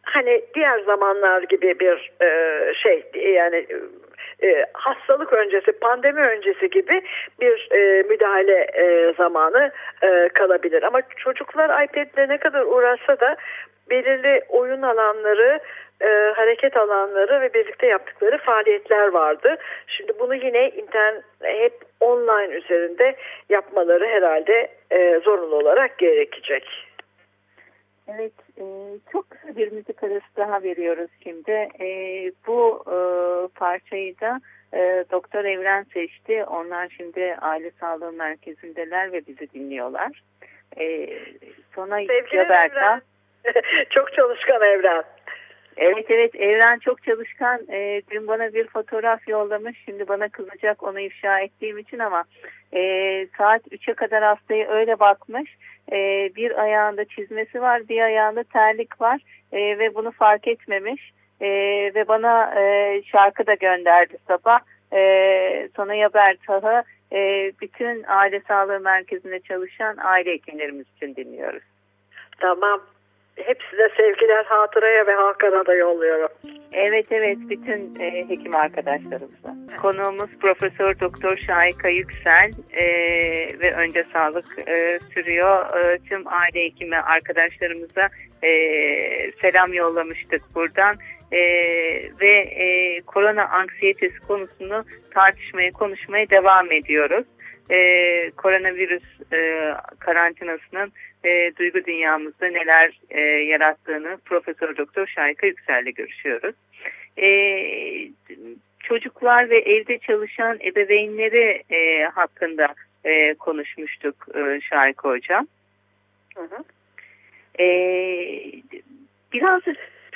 [SPEAKER 4] hani diğer zamanlar gibi bir e, şey yani e, hastalık öncesi, pandemi öncesi gibi bir e, müdahale e, zamanı e, kalabilir. Ama çocuklar iPad'le ne kadar uğraşsa da belirli oyun alanları, e, hareket alanları ve birlikte yaptıkları faaliyetler vardı. Şimdi bunu yine internet hep online üzerinde yapmaları herhalde e, zorunlu olarak gerekecek.
[SPEAKER 3] Evet, e, çok kısa bir müzik arası daha veriyoruz şimdi. E, bu e, parçayı da e, Doktor Evren seçti. Onlar şimdi aile sağlığı merkezindeler ve bizi dinliyorlar. E, sonra
[SPEAKER 4] Sevgili Evren. çok çalışkan Evren.
[SPEAKER 3] Evet evet Evren çok çalışkan. E, dün bana bir fotoğraf yollamış. Şimdi bana kızacak onu ifşa ettiğim için ama e, saat 3'e kadar hastayı öyle bakmış. E, bir ayağında çizmesi var, bir ayağında terlik var e, ve bunu fark etmemiş. E, ve bana e, şarkı da gönderdi sabah. E, Sonaya Bertah'ı e, bütün aile sağlığı merkezinde çalışan aile hekimlerimiz için dinliyoruz.
[SPEAKER 4] Tamam. Hepsine sevgiler hatıraya ve Hakan'a da yolluyorum.
[SPEAKER 3] Evet evet bütün e, hekim arkadaşlarımıza. Konuğumuz Profesör Doktor Şahika Yüksel e, ve önce sağlık e, sürüyor. E, tüm aile hekimi arkadaşlarımıza e, selam yollamıştık buradan. E, ve e, korona anksiyetesi konusunu tartışmaya, konuşmaya devam ediyoruz. E, koronavirüs e, karantinasının e, duygu dünyamızda neler e, yarattığını Profesör Doktor Şayka Yüksel'le görüşüyoruz. E, çocuklar ve evde çalışan ebeveynleri e, hakkında e, konuşmuştuk e, Şayka Hocam. Hı hı. E, biraz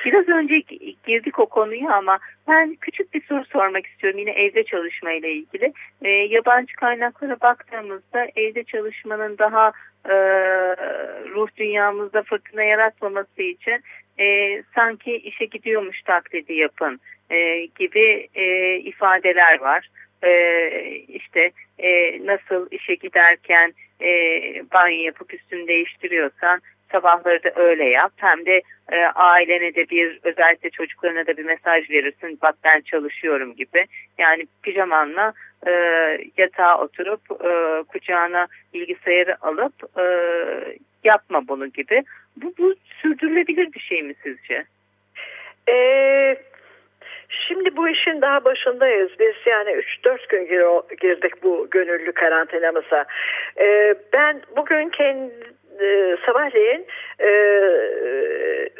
[SPEAKER 3] Biraz önce girdik o konuya ama ben küçük bir soru sormak istiyorum yine evde çalışma ile ilgili. E, yabancı kaynaklara baktığımızda evde çalışmanın daha e, ruh dünyamızda fırtına yaratmaması için e, sanki işe gidiyormuş taklidi yapın e, gibi e, ifadeler var. E, işte e, nasıl işe giderken e, banyo yapıp üstünü değiştiriyorsan sabahları da öyle yap. Hem de e, ailene de bir özellikle çocuklarına da bir mesaj verirsin. Bak ben çalışıyorum gibi. Yani pijamanla e, yatağa oturup e, kucağına bilgisayarı alıp e, yapma bunu gibi. Bu, bu sürdürülebilir bir şey mi sizce?
[SPEAKER 4] Ee, Şimdi bu işin daha başındayız. Biz yani 3-4 gün girdik bu gönüllü karantinamıza. Ee, ben bugün kendi e, sabahleyin e,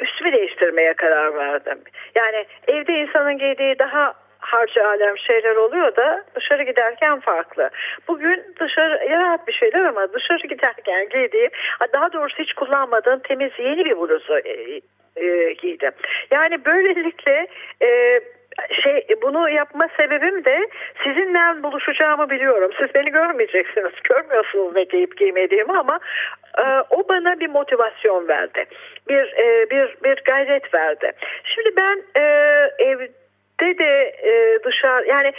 [SPEAKER 4] üstümü değiştirmeye karar verdim. Yani evde insanın giydiği daha harcı alem şeyler oluyor da dışarı giderken farklı. Bugün dışarı rahat bir şeyler ama dışarı giderken giydiğim daha doğrusu hiç kullanmadığım temiz yeni bir bluzu e, e, giydim. Yani böylelikle e, şey bunu yapma sebebim de sizinle buluşacağımı biliyorum. Siz beni görmeyeceksiniz. Görmüyorsunuz ne giyip giymediğimi ama e, o bana bir motivasyon verdi. Bir e, bir bir gayret verdi. Şimdi ben e, evde de e, dışarı yani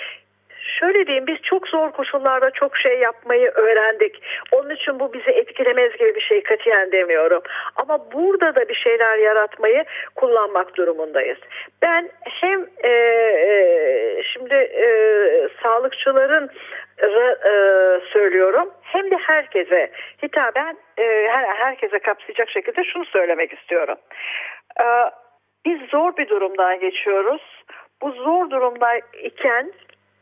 [SPEAKER 4] şöyle diyeyim biz çok zor koşullarda çok şey yapmayı öğrendik. Onun için bu bizi etkilemez gibi bir şey katiyen demiyorum. Ama burada da bir şeyler yaratmayı kullanmak durumundayız. Ben hem e, e, şimdi e, sağlıkçıların e, söylüyorum hem de herkese hitaben e, her, herkese kapsayacak şekilde şunu söylemek istiyorum. E, biz zor bir durumdan geçiyoruz. Bu zor durumda iken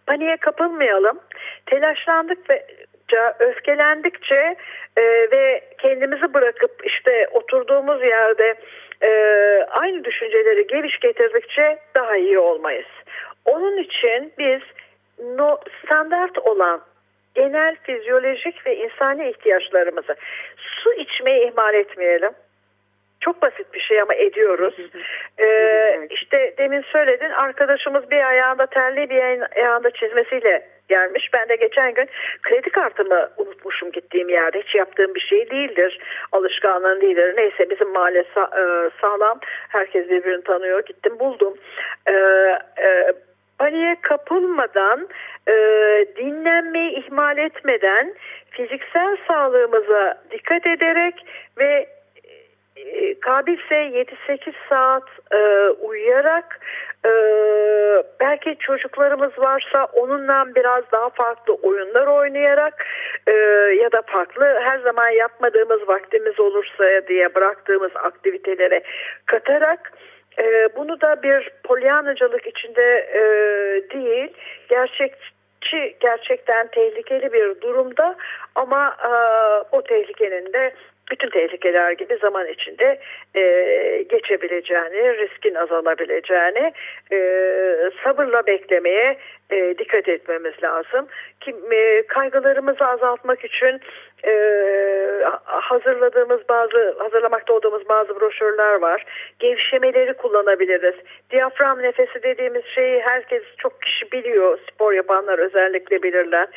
[SPEAKER 4] paniğe kapılmayalım. Telaşlandık ve öfkelendikçe e, ve kendimizi bırakıp işte oturduğumuz yerde e, aynı düşünceleri geviş getirdikçe daha iyi olmayız. Onun için biz no, standart olan genel fizyolojik ve insani ihtiyaçlarımızı su içmeyi ihmal etmeyelim. Çok basit bir şey ama ediyoruz. Ee, işte demin söyledin arkadaşımız bir ayağında terli bir ayağında çizmesiyle gelmiş. Ben de geçen gün kredi kartımı unutmuşum gittiğim yerde. Hiç yaptığım bir şey değildir. Alışkanlığın değildir. Neyse bizim mahalle e, sağlam. Herkes birbirini tanıyor. Gittim buldum. Ee, e, paniğe kapılmadan e, dinlenmeyi ihmal etmeden fiziksel sağlığımıza dikkat ederek ve kabilse 7-8 saat e, uyuyarak e, belki çocuklarımız varsa onunla biraz daha farklı oyunlar oynayarak e, ya da farklı her zaman yapmadığımız vaktimiz olursa diye bıraktığımız aktivitelere katarak e, bunu da bir polyanacılık içinde e, değil gerçekçi gerçekten tehlikeli bir durumda ama e, o tehlikenin de bütün tehlikeler gibi zaman içinde e, geçebileceğini, riskin azalabileceğini e, sabırla beklemeye e, dikkat etmemiz lazım. Kim, e, kaygılarımızı azaltmak için e, hazırladığımız bazı hazırlamakta olduğumuz bazı broşürler var. Gevşemeleri kullanabiliriz. Diyafram nefesi dediğimiz şeyi herkes çok kişi biliyor. Spor yapanlar özellikle bilirler.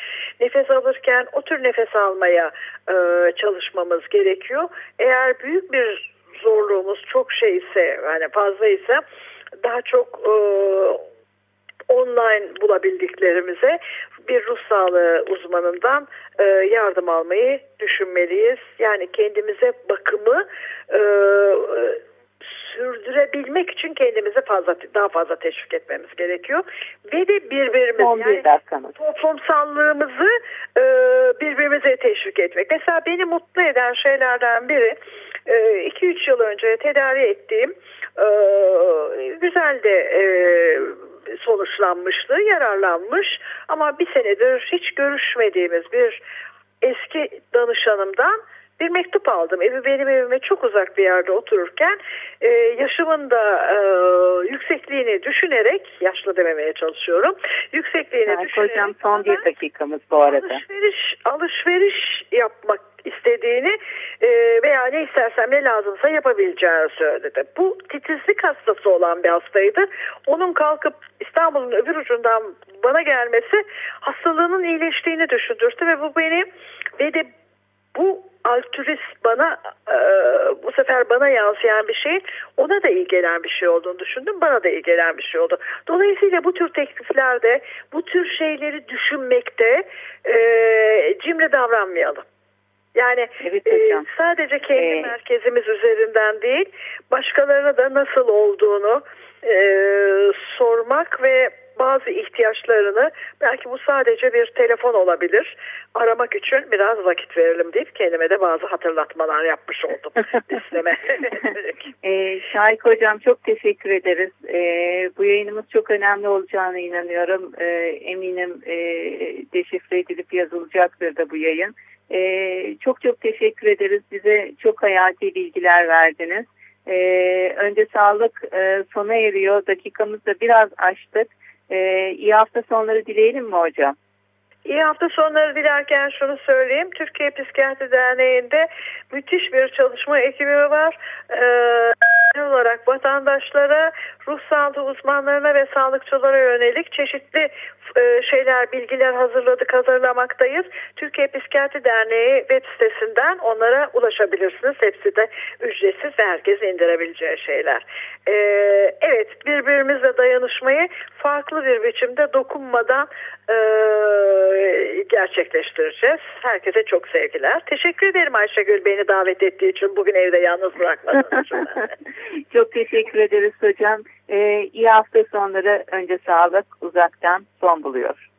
[SPEAKER 4] Nefes alırken o tür nefes almaya e, çalışmamız gerekiyor. Eğer büyük bir zorluğumuz çok şey ise yani fazla ise daha çok e, online bulabildiklerimize bir ruh sağlığı uzmanından e, yardım almayı düşünmeliyiz. Yani kendimize bakımı e, sürdürebilmek için kendimizi fazla daha fazla teşvik etmemiz gerekiyor. Ve de birbirimiz yani toplumsallığımızı e, birbirimize teşvik etmek. Mesela beni mutlu eden şeylerden biri 2-3 e, yıl önce tedavi ettiğim e, güzel de e, sonuçlanmıştı, yararlanmış. Ama bir senedir hiç görüşmediğimiz bir eski danışanımdan bir mektup aldım. Evi benim evime çok uzak bir yerde otururken e, yaşımın da e, yüksekliğini düşünerek yaşlı dememeye çalışıyorum. Yüksekliğini
[SPEAKER 5] yani
[SPEAKER 4] düşünerek.
[SPEAKER 5] Hocam son bir dakikamız bu arada.
[SPEAKER 4] Alışveriş, alışveriş yapmak istediğini e, veya ne istersem ne lazımsa yapabileceğini söyledi. Bu titizlik hastası olan bir hastaydı. Onun kalkıp İstanbul'un öbür ucundan bana gelmesi hastalığının iyileştiğini düşündürtü ve bu beni ve de bu altruist bana e, bu sefer bana yansıyan bir şey ona da iyi gelen bir şey olduğunu düşündüm bana da iyi gelen bir şey oldu. Dolayısıyla bu tür tekliflerde bu tür şeyleri düşünmekte e, cimri davranmayalım. Yani
[SPEAKER 5] evet, e,
[SPEAKER 4] sadece kendi ee, merkezimiz üzerinden değil başkalarına da nasıl olduğunu e, sormak ve bazı ihtiyaçlarını belki bu sadece bir telefon olabilir aramak için biraz vakit verelim deyip kendime de bazı hatırlatmalar yapmış oldum listeme.
[SPEAKER 5] e, Şahik Hocam çok teşekkür ederiz. E, bu yayınımız çok önemli olacağına inanıyorum. E, eminim e, deşifre edilip yazılacaktır da bu yayın. E, çok çok teşekkür ederiz. Bize çok hayati bilgiler verdiniz. E, önce sağlık e, sona eriyor. Dakikamızda biraz açtık. E, iyi hafta sonları dileyelim mi hocam?
[SPEAKER 4] İyi hafta sonları dilerken şunu söyleyeyim. Türkiye Psikiyatri Derneği'nde müthiş bir çalışma ekibi var. Ee, olarak vatandaşlara, ruh sağlığı uzmanlarına ve sağlıkçılara yönelik çeşitli e, şeyler, bilgiler hazırladık, hazırlamaktayız. Türkiye Psikiyatri Derneği web sitesinden onlara ulaşabilirsiniz. Hepsi de ücretsiz ve herkes indirebileceği şeyler. Ee, evet, birbirimizle dayanışmayı farklı bir biçimde dokunmadan e, gerçekleştireceğiz. Herkese çok sevgiler. Teşekkür ederim Ayşegül beni davet ettiği için. Bugün evde yalnız bırakmadığınız için.
[SPEAKER 5] çok teşekkür ederiz hocam. Ee, iyi hafta sonları önce sağlık uzaktan son buluyor.